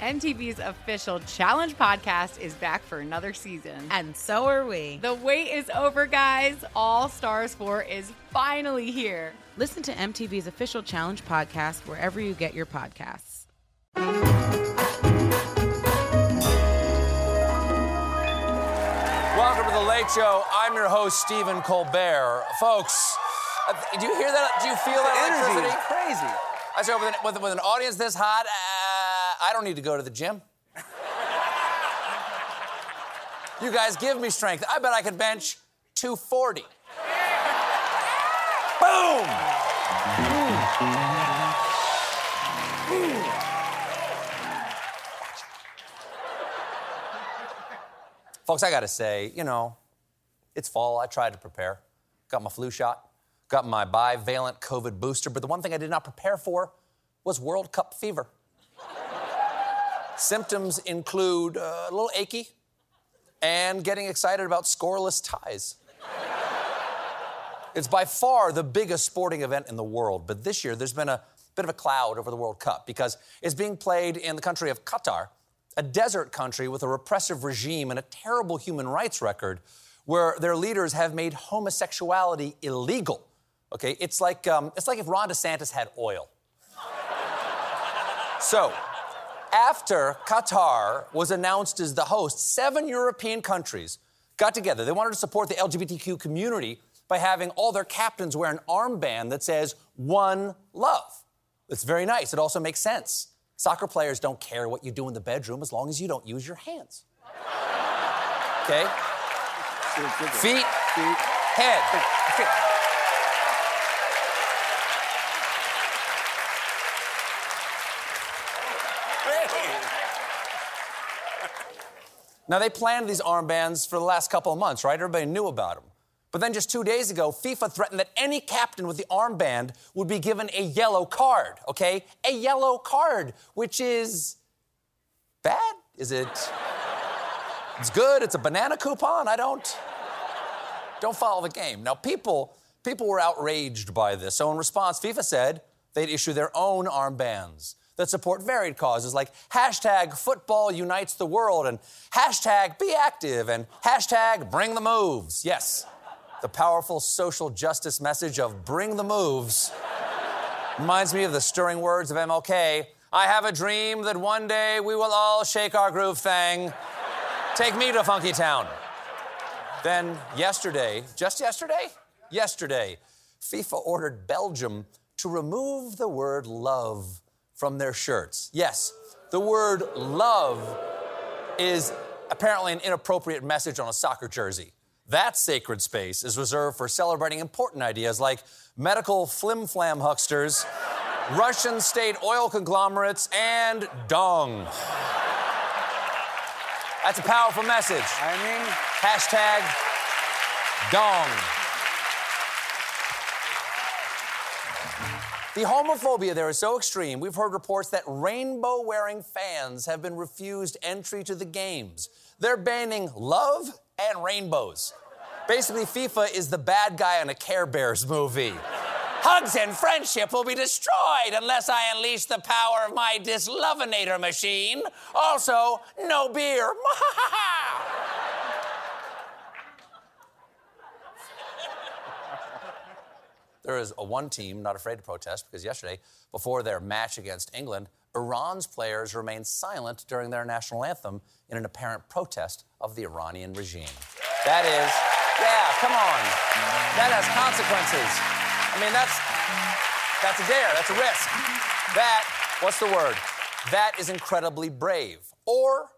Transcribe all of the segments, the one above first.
MTV's official Challenge podcast is back for another season. And so are we. The wait is over, guys. All Stars 4 is finally here. Listen to MTV's official Challenge podcast wherever you get your podcasts. Welcome to the Late Show. I'm your host, Stephen Colbert. Folks, uh, do you hear that? Do you feel that energy electricity? is crazy. I say with an, with, with an audience this hot, uh, I don't need to go to the gym. you guys give me strength. I bet I could bench 240. Boom! Folks, I gotta say, you know, it's fall. I tried to prepare. Got my flu shot, got my bivalent COVID booster, but the one thing I did not prepare for was World Cup fever. Symptoms include uh, a little achy and getting excited about scoreless ties. It's by far the biggest sporting event in the world, but this year there's been a bit of a cloud over the World Cup because it's being played in the country of Qatar, a desert country with a repressive regime and a terrible human rights record where their leaders have made homosexuality illegal. Okay, it's like, um, it's like if Ron DeSantis had oil. so, after Qatar was announced as the host, seven European countries got together. They wanted to support the LGBTQ community by having all their captains wear an armband that says One Love. It's very nice. It also makes sense. Soccer players don't care what you do in the bedroom as long as you don't use your hands. Okay? Feet, head. Now, they planned these armbands for the last couple of months, right? Everybody knew about them. But then just two days ago, FIFA threatened that any captain with the armband would be given a yellow card, okay? A yellow card, which is bad? Is it? It's good. It's a banana coupon. I don't don't follow the game. Now, people people were outraged by this. So in response, FIFA said they'd issue their own armbands that support varied causes like hashtag football unites the world and hashtag be active and hashtag bring the moves. Yes, the powerful social justice message of bring the moves reminds me of the stirring words of MLK. I have a dream that one day we will all shake our groove thing. Take me to Funky Town. Then yesterday, just yesterday, yesterday, FIFA ordered Belgium to remove the word love from their shirts. Yes, the word love is apparently an inappropriate message on a soccer jersey. That sacred space is reserved for celebrating important ideas like medical flim flam hucksters, Russian state oil conglomerates, and dong. That's a powerful message. I mean, Hashtag dong. The homophobia there is so extreme, we've heard reports that rainbow wearing fans have been refused entry to the games. They're banning love and rainbows. Basically, FIFA is the bad guy in a Care Bears movie. Hugs and friendship will be destroyed unless I unleash the power of my dislovinator machine. Also, no beer. There is a one team not afraid to protest because yesterday, before their match against England, Iran's players remained silent during their national anthem in an apparent protest of the Iranian regime. That is, yeah, come on. That has consequences. I mean, that's that's a dare, that's a risk. That, what's the word? That is incredibly brave. Or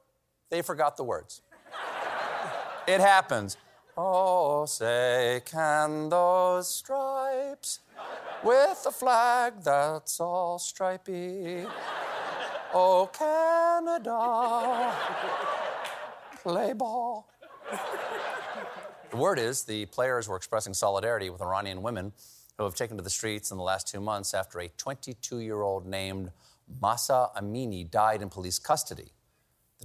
they forgot the words. It happens. Oh, say, can those stripes with a flag that's all stripy? Oh, Canada, play ball. The word is the players were expressing solidarity with Iranian women who have taken to the streets in the last two months after a 22 year old named Mahsa Amini died in police custody.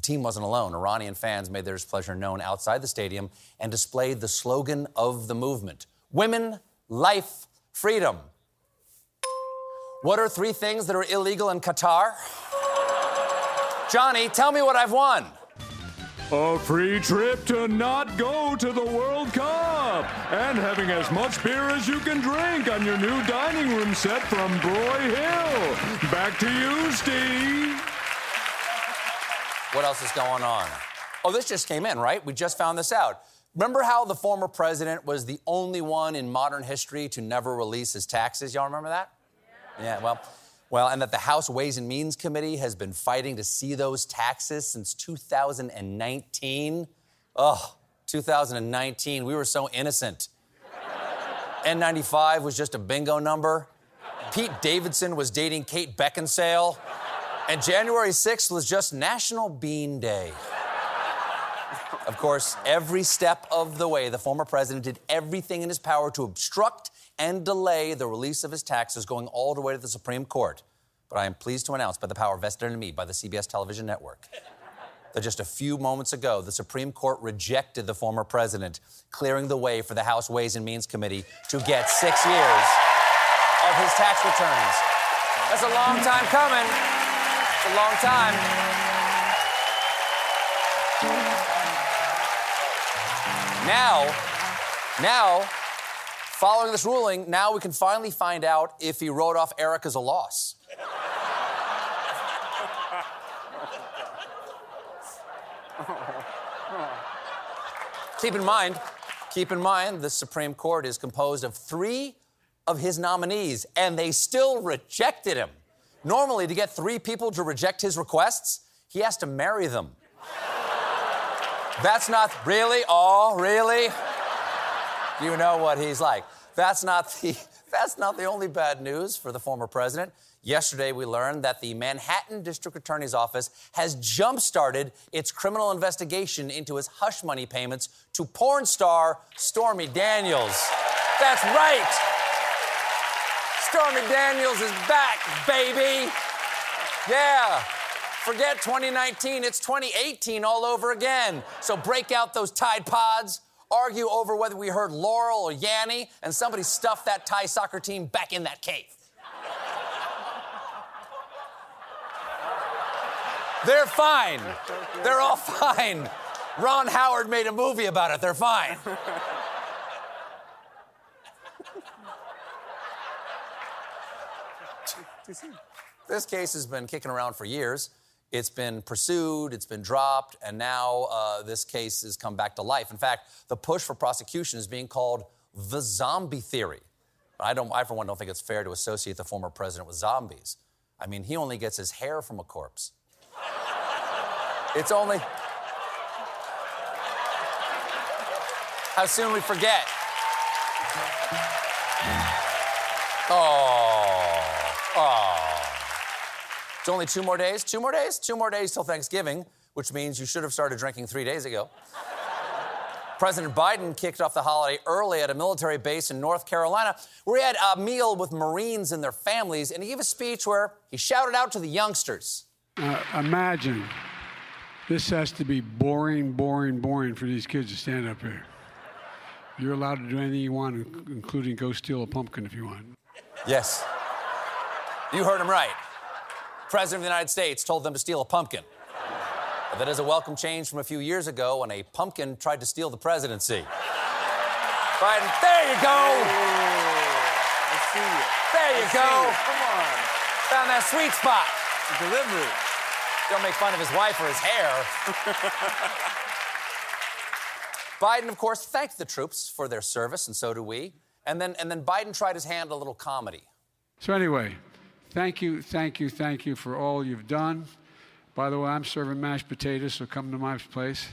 The team wasn't alone. Iranian fans made their displeasure known outside the stadium and displayed the slogan of the movement Women, Life, Freedom. What are three things that are illegal in Qatar? Johnny, tell me what I've won. A free trip to not go to the World Cup and having as much beer as you can drink on your new dining room set from Broy Hill. Back to you, Steve. What else is going on? Oh, this just came in, right? We just found this out. Remember how the former president was the only one in modern history to never release his taxes? Y'all remember that? Yeah, yeah well, well, and that the House Ways and Means Committee has been fighting to see those taxes since 2019. Oh, 2019, we were so innocent. N95 was just a bingo number. Pete Davidson was dating Kate Beckinsale. And January 6th was just National Bean Day. Of course, every step of the way, the former president did everything in his power to obstruct and delay the release of his taxes, going all the way to the Supreme Court. But I am pleased to announce, by the power vested in me by the CBS television network, that just a few moments ago, the Supreme Court rejected the former president, clearing the way for the House Ways and Means Committee to get six years of his tax returns. That's a long time coming. A long time. Now, now, following this ruling, now we can finally find out if he wrote off Eric as a loss. keep in mind, keep in mind, the Supreme Court is composed of three of his nominees, and they still rejected him. Normally, to get three people to reject his requests, he has to marry them. That's not really, oh, really? You know what he's like. That's not the that's not the only bad news for the former president. Yesterday, we learned that the Manhattan District Attorney's Office has jump started its criminal investigation into his hush money payments to porn star Stormy Daniels. That's right! Stormy Daniels is back, baby! Yeah! Forget 2019, it's 2018 all over again. So break out those Tide Pods, argue over whether we heard Laurel or Yanny, and somebody stuff that Thai soccer team back in that cave. They're fine. They're all fine. Ron Howard made a movie about it. They're fine. This case has been kicking around for years. It's been pursued, it's been dropped, and now uh, this case has come back to life. In fact, the push for prosecution is being called the zombie theory. I, don't, I, for one, don't think it's fair to associate the former president with zombies. I mean, he only gets his hair from a corpse. it's only. How soon we forget. Oh, oh. It's only two more days. Two more days? Two more days till Thanksgiving, which means you should have started drinking three days ago. President Biden kicked off the holiday early at a military base in North Carolina where he had a meal with Marines and their families, and he gave a speech where he shouted out to the youngsters. Uh, imagine this has to be boring, boring, boring for these kids to stand up here. You're allowed to do anything you want, including go steal a pumpkin if you want. Yes. You heard him right. President of the United States told them to steal a pumpkin. But that is a welcome change from a few years ago when a pumpkin tried to steal the presidency. Biden, there you go. I see you. There you I go. You. Come on. Found that sweet spot. Delivery. Don't make fun of his wife or his hair. Biden, of course, thanked the troops for their service, and so do we. And then, and then Biden tried his hand at a little comedy. So, anyway, Thank you, thank you, thank you for all you've done. By the way, I'm serving mashed potatoes, so come to my place.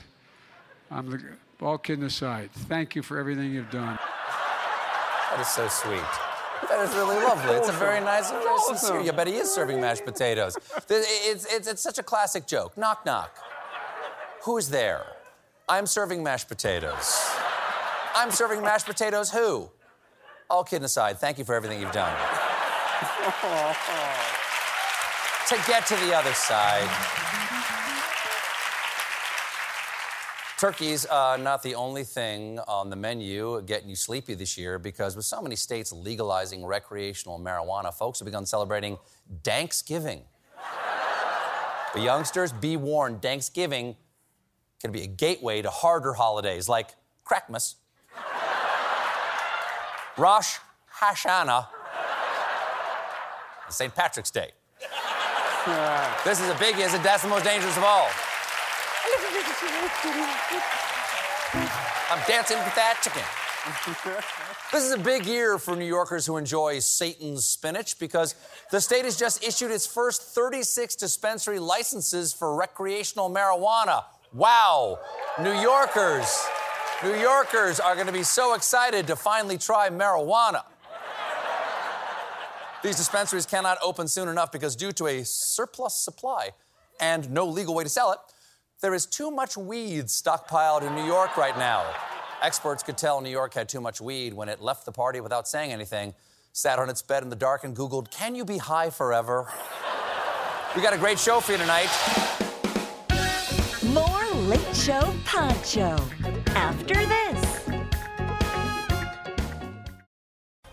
I'm the, all kidding aside, thank you for everything you've done. That is so sweet. That is really lovely. It's a very nice, very sincere. You bet he is serving mashed potatoes. It's, it's, it's such a classic joke. Knock, knock. Who's there? I'm serving mashed potatoes. I'm serving mashed potatoes who? All kidding aside, thank you for everything you've done. To get to the other side. Turkey's uh, not the only thing on the menu getting you sleepy this year because with so many states legalizing recreational marijuana, folks have begun celebrating Thanksgiving. but youngsters, be warned, Thanksgiving can be a gateway to harder holidays like Crackmas, Rosh Hashanah, and St. Patrick's Day. this is a biggie, is it? That's the most dangerous of all. I'm dancing with that chicken. this is a big year for New Yorkers who enjoy Satan's spinach because the state has just issued its first 36 dispensary licenses for recreational marijuana. Wow! New Yorkers, New Yorkers are going to be so excited to finally try marijuana. These dispensaries cannot open soon enough because, due to a surplus supply and no legal way to sell it, there is too much weed stockpiled in New York right now. Experts could tell New York had too much weed when it left the party without saying anything, sat on its bed in the dark, and Googled, Can you be high forever? We got a great show for you tonight. More Late Show Pod Show after this.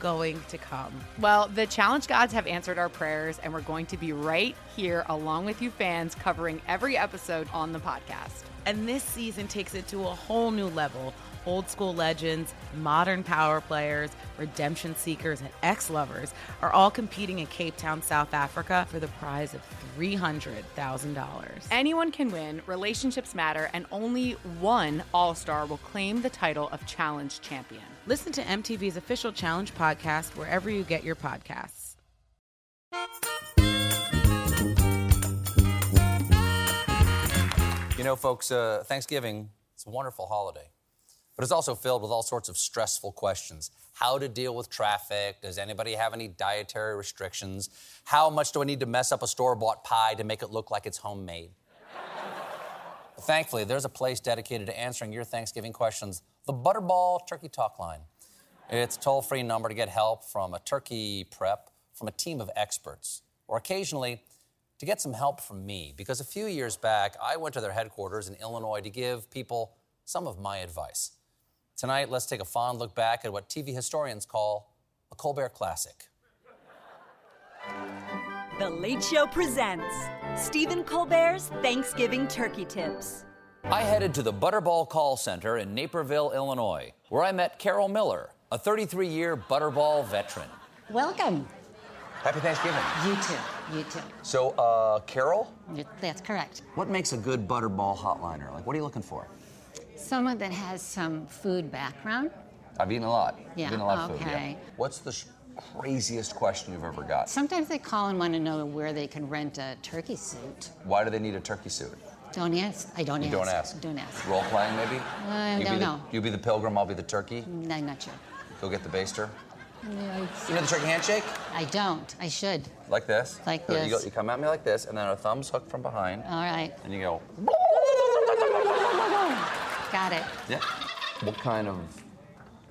going to come. Well, the challenge gods have answered our prayers, and we're going to be right here along with you fans covering every episode on the podcast. And this season takes it to a whole new level. Old school legends, modern power players, redemption seekers, and ex lovers are all competing in Cape Town, South Africa for the prize of $300,000. Anyone can win, relationships matter, and only one All Star will claim the title of Challenge Champion. Listen to MTV's official Challenge podcast wherever you get your podcasts. You know, folks, uh, Thanksgiving, it's a wonderful holiday, but it's also filled with all sorts of stressful questions. How to deal with traffic? Does anybody have any dietary restrictions? How much do I need to mess up a store bought pie to make it look like it's homemade? Thankfully, there's a place dedicated to answering your Thanksgiving questions the Butterball Turkey Talk Line. It's a toll free number to get help from a turkey prep from a team of experts, or occasionally to get some help from me, because a few years back, I went to their headquarters in Illinois to give people some of my advice. Tonight, let's take a fond look back at what TV historians call a Colbert classic. The Late Show presents Stephen Colbert's Thanksgiving Turkey Tips. I headed to the Butterball Call Center in Naperville, Illinois, where I met Carol Miller, a 33 year Butterball veteran. Welcome. Happy Thanksgiving. You too. You too. So, uh, Carol, That's correct. what makes a good Butterball hotliner? Like, what are you looking for? Someone that has some food background. I've eaten a lot. Yeah, I've eaten a lot of food. okay. What's the sh- craziest question you've ever got? Sometimes they call and want to know where they can rent a turkey suit. Why do they need a turkey suit? Don't ask. I don't You ask. don't ask. Don't ask. Role playing, maybe? Uh, I you don't be the, know. You be the pilgrim, I'll be the turkey. Mm, I'm not sure. Go get the baster. Yeah, You know the turkey handshake? I don't. I should. Like this. Like So You, go, this. you come at me like this, and then our thumbs hooked from behind, All right. and you go. Got it. Yeah. What kind of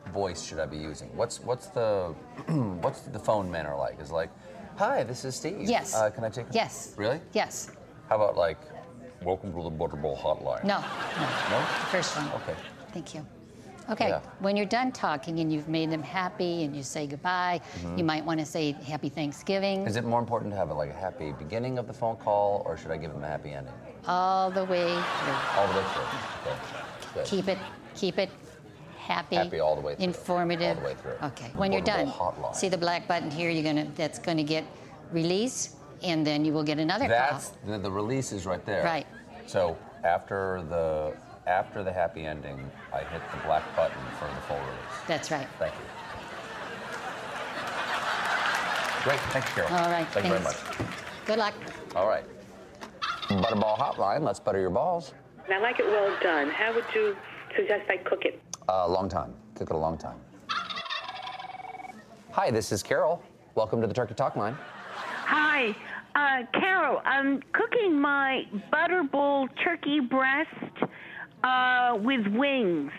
voice should I be using? What's what's the what's the phone manner like? Is it like, hi, this is Steve. Yes. Uh, can I take? a-" Yes. Really? Yes. How about like, welcome to the Butterball Hotline? No. No. No. First one. Okay. Thank you. Okay, Yeah. when you're done talking and you've made them happy and you say goodbye, you might want to say Happy Thanksgiving Is it more important to have a, like a happy beginning of the phone call, or should I give them a happy ending? all the way through. All the way through. Okay. Good. Keep it, keep it happy. Happy all the way through. Informative. All the way through. Okay. When you're done, hotline. see the black button here. You're gonna. That's gonna get release, and then you will get another That's call. the, the release is right there. Right. So after the after the happy ending, I hit the black button for the full release. That's right. Thank you. Great. Thank you, Carol. All right, Thank you very much. thanks. Good luck. All right. Butterball Hotline. Let's butter your balls. And I like it well done. How would you suggest I cook it? A long time. Cook it a long time. Hi, this is Carol. Welcome to the Turkey Talk Line. Hi, uh, Carol. I'm cooking my butterball turkey breast uh, with wings,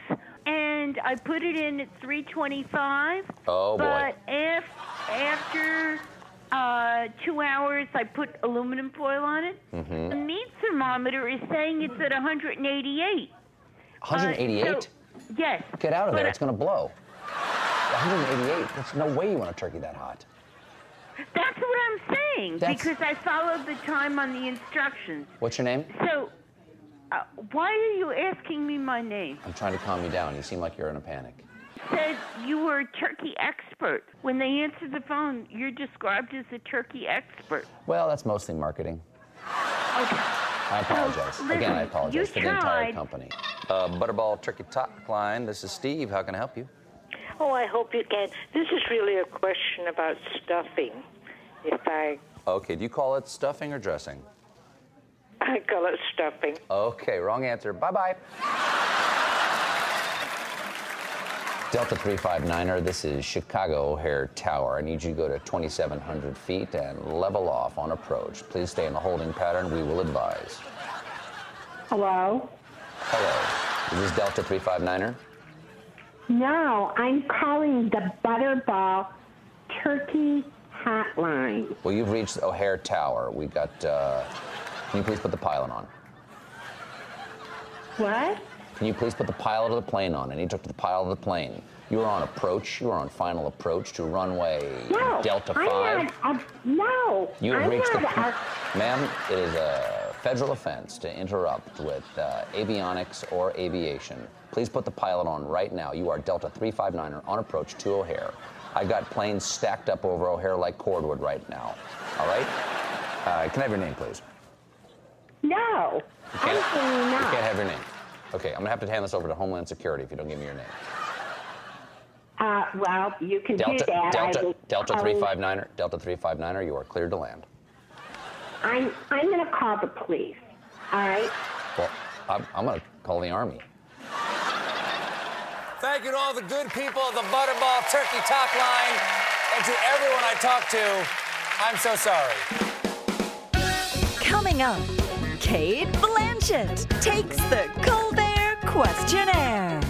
and I put it in at 325. Oh, boy. But if, after uh, two hours, I put aluminum foil on it. Mhm. The meat thermometer is saying it's at 188. 188? Uh, so- yes. Get out of there. It's going to blow. 188. There's no way you want a turkey that hot. That's what I'm saying That's- because I followed the time on the instructions. What's your name? So, uh, why are you asking me my name? I'm trying to calm you down. You seem like you're in a panic. Said you were a turkey expert. When they answered the phone, you're described as a turkey expert. Well, that's mostly marketing. Okay. I apologize. So, Again, I apologize you for the entire tried- company. Uh, Butterball Turkey Top Line. This is Steve. How can I help you? Oh, I hope you can. This is really a question about stuffing. If I, Okay, do you call it stuffing or dressing? I call it stuffing. Okay, wrong answer. Bye bye. Delta 359er, this is Chicago O'Hare Tower. I need you to go to 2,700 feet and level off on approach. Please stay in the holding pattern. We will advise. Hello? Hello. Is this Delta 359er? No, I'm calling the Butterball Turkey Hotline. Well, you've reached O'Hare Tower. We've got. Uh, can you please put the pilot on? What? Can you please put the pilot of the plane on? And he took the pilot of the plane. You are on approach. You are on final approach to runway No, Delta I'm 5. not. A, no, You have I'm reached the. not a- Ma'am, it is a federal offense to interrupt with uh, avionics or aviation. Please put the pilot on right now. You are Delta 359er on approach to O'Hare. I've got planes stacked up over O'Hare like cordwood right now. All right? Uh, can I have your name, please? No, I'm saying You can't have your name. Okay, I'm gonna have to hand this over to Homeland Security if you don't give me your name. Uh, well, you can Delta, do that. Delta, was Delta 359er, Delta 359er, you are cleared to land. I'm, I'm going to call the police. All right? Well, I'm, I'm gonna call the Army. Thank you to all the good people of the Butterball Turkey Talk Line and to everyone I talked to. I'm so sorry. Coming up, Cate Blanchett takes the Colbert Questionert.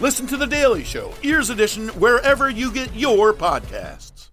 Listen to The Daily Show, Ears Edition, wherever you get your podcasts.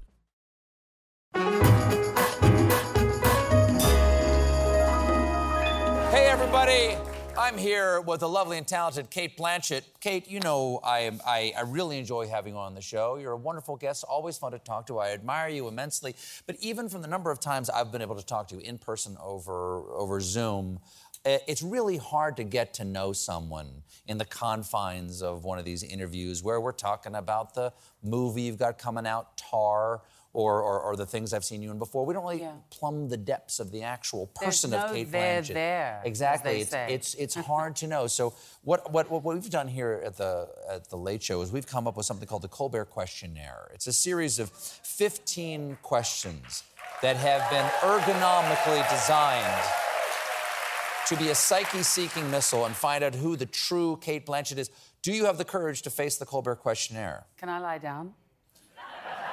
Hey, everybody. I'm here with the lovely and talented Cate Blanchett. Cate, you know I, I, I really enjoy having you on the show. You're a wonderful guest, always fun to talk to. I admire you immensely. But even from the number of times I've been able to talk to you in person over, over Zoom, Uh, it's really hard to get to know someone in the confines of one of these interviews where we're talking about the movie you've got coming out, TÁR. Or, or, or the things I've seen you in before. We don't really plumb the depths of the actual There's person no of Cate there Blanchett. there, Exactly. It's, it's it's hard to know. So what, what what we've done here at the at the Late Show is we've come up with something called the Colbert Questionert. It's a series of 15 questions that have been ergonomically designed to be a psyche-seeking missile and find out who the true Cate Blanchett is. Do you have the courage to face the Colbert Questionert? Can I lie down?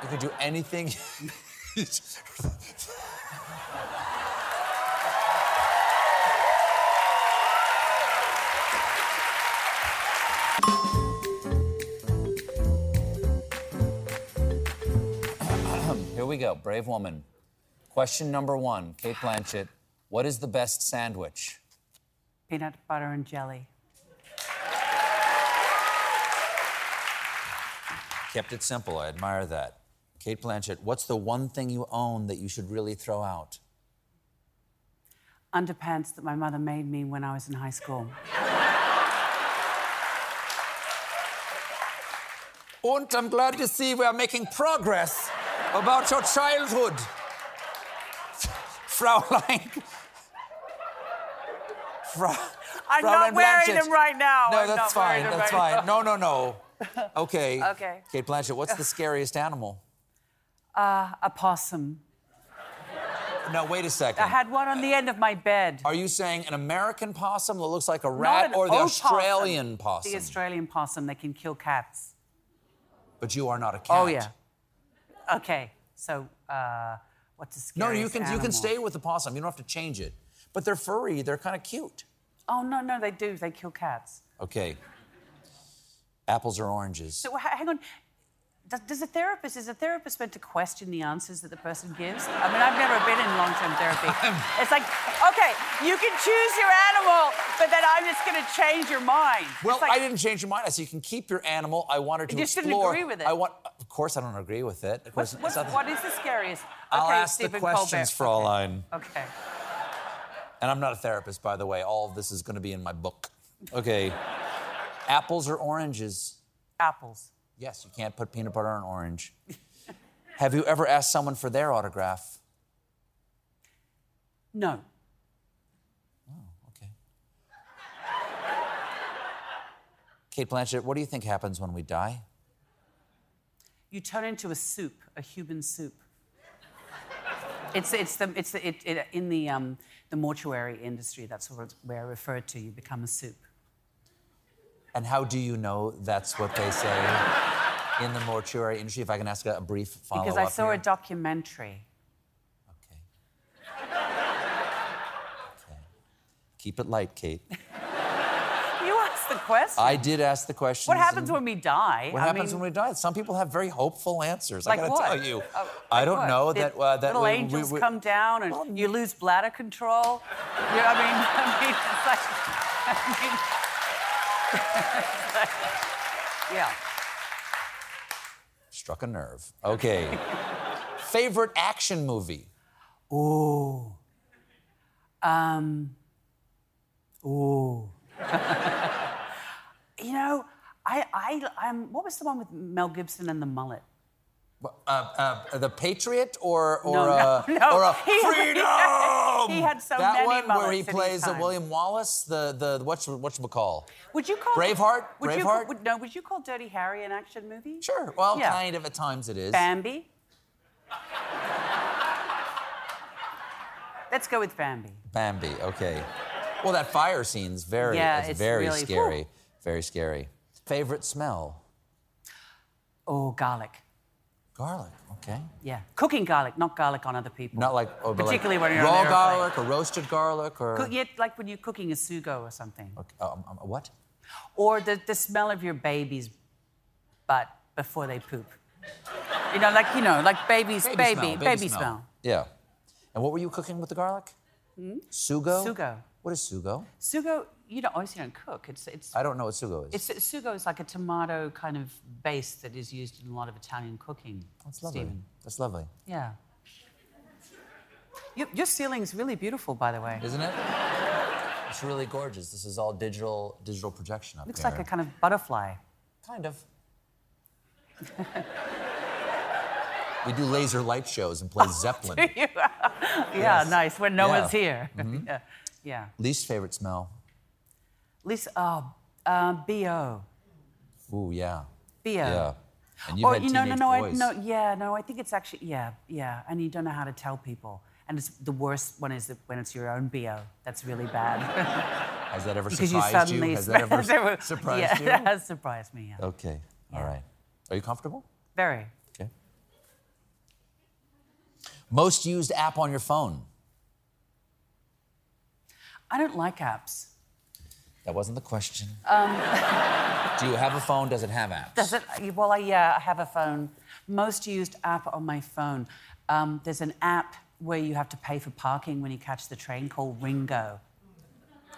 You can do anything. Here we go. Brave woman. Question number one Cate Blanchett. What is the best sandwich? Peanut butter and jelly. Kept it simple. I admire that. Cate Blanchett, what's the one thing you own that you should really throw out? Underpants that my mother made me when I was in high school. And I'm glad to see we are making progress about your childhood. Fraulein. Fra- I'm not wearing Blanchett. them right now. No, I'm that's fine. That's right fine. No, no, no. Okay. Okay. Cate Blanchett, what's the scariest animal? Uh, a possum. No, wait a second. I had one on the end of my bed. Are you saying an American possum that looks like a rat or the. Australian possum? The Australian possum that can kill cats. But you are not a cat. Oh yeah. Okay. So, uh, what's the scariest No, you can you can stay with the possum. You don't have to change it. But they're furry. They're kind of cute. Oh no, no, they do. They kill cats. Okay. Apples or oranges? So hang on. Does, does a therapist is a therapist meant to question the answers that the person gives? I mean, I've never been in long-term therapy. it's like, okay, you can choose your animal, but then I'm just going to change your mind. Well, like- I didn't change your mind. I said you can keep your animal. I wanted to You just didn't explore. agree with it. I want. Of course, I don't agree with it. Of course, What's, what's, what is the scariest? I'll okay, ask Stephen the questions, Colbert. Fraulein. Okay. And I'm not a therapist, by the way. All of this is going to be in my book. Okay. Apples or oranges? Apples. Yes, you can't put peanut butter on orange. Have you ever asked someone for their autograph? No. Oh, okay. Cate Blanchett, what do you think happens when we die? You turn into a soup, a human soup. It's, it's the, it's the, it, it, in the, um, the mortuary industry, that's what, where referred to. You become a soup. And how do you know that's what they say in the mortuary industry? If I can ask a, a brief follow-up. because I saw here. a documentary. Okay. Keep it light, Cate. You asked the question. I did ask the question. what happens when we die? What I happens mean, when we die? Some people have very hopeful answers. Like I gotta what? tell you. Oh, I don't what? know that uh, that little we, angels we, we, come down and you lose bladder control. You know, I mean, I mean, it's like, I mean, yeah. struck a nerve. Okay. Favorite action movie? Ooh. Um. Ooh. You know, I, I, I'm. What was the one with Mel Gibson and the mullet? Uh, uh, the Patriot or or No, no, uh, no. or a He had- freedom? he had so that many one where he plays time. William Wallace, the the what's what's McCall? Would you call Braveheart? Would you, Braveheart? would, no, would you call Dirty Harry an action movie? Sure. Well, Yeah. kind of at times it is. Bambi. Let's go with Bambi. Bambi. Okay. Well, that fire scene's very Yeah, it's it's very really- scary. Very scary. Favorite smell? Oh, garlic. Garlic. Okay. Yeah, cooking garlic, not garlic on other people. Not like oh, but like particularly when you're raw garlic or roasted garlic or Cook, yeah, like when you're cooking a sugo or something. Okay, um, um, what? Or the, the smell of your baby's butt before they poop. You know, like, you know, like baby's baby, smell, baby, baby smell. Yeah. And what were you cooking with the garlic? Hmm? Sugo. Sugo. What is sugo? Sugo, you don't obviously don't cook. It's it's I don't know what sugo is. it's sugo is like a tomato kind of base that is used in a lot of Italian cooking. That's lovely. Stephen. That's lovely. Yeah. Your, your ceiling's really beautiful, by the way. Isn't it? It's really gorgeous. This is all digital digital projection up there. Looks here. like a kind of butterfly. Kind of. We do laser light shows and play Zeppelin. yeah, Yes. nice. When no Yeah. one's here. Mhm. yeah. yeah. Least favorite smell? Lisa, oh, uh, bo. Ooh, yeah. bo. Yeah. And you've or had you know, no, no, I, no, yeah, no. I think it's actually, yeah, yeah. And you don't know how to tell people. And it's the worst one is when it's your own bo. That's really bad. Has that ever because surprised you? suddenly Has that ever smell- surprised yeah, you? that has surprised me. Yeah. Okay. All right. Are you comfortable? Very. Okay. Most used app on your phone? I don't like apps. That wasn't the question. Um, Do you have a phone? Does it have apps? Does it? Well, I, yeah, I have a phone. Most used app on my phone. Um, there's an app where you have to pay for parking when you catch the train called RingGo.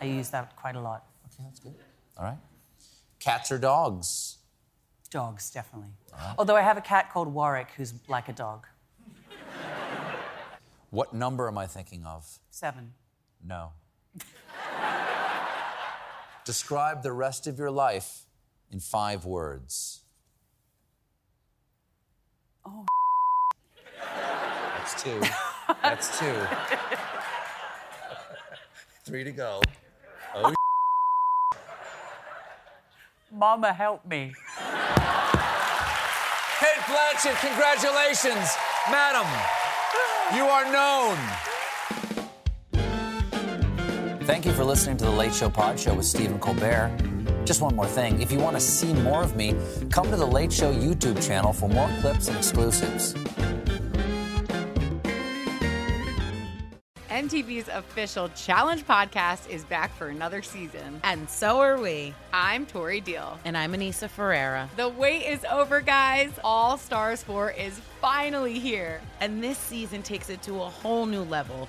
I use that quite a lot. Okay, that's good. All right. Cats or dogs? Dogs, definitely. Although I have a cat called Warwick who's like a dog. What number am I thinking of? Seven. No. Describe the rest of your life in five words. Oh. That's two. That's two. Three to go. Oh, Mama, help me. Cate Blanchett, congratulations, madam. You are known. Thank you for listening to the Late Show Pod Show with Stephen Colbert. Just one more thing. If you want to see more of me, come to the Late Show YouTube channel for more clips and exclusives. MTV's official Challenge podcast is back for another season. And so are we. I'm Tori Deal. And I'm Aneesa Ferreira. The wait is over, guys. All Stars 4 is finally here. And this season takes it to a whole new level.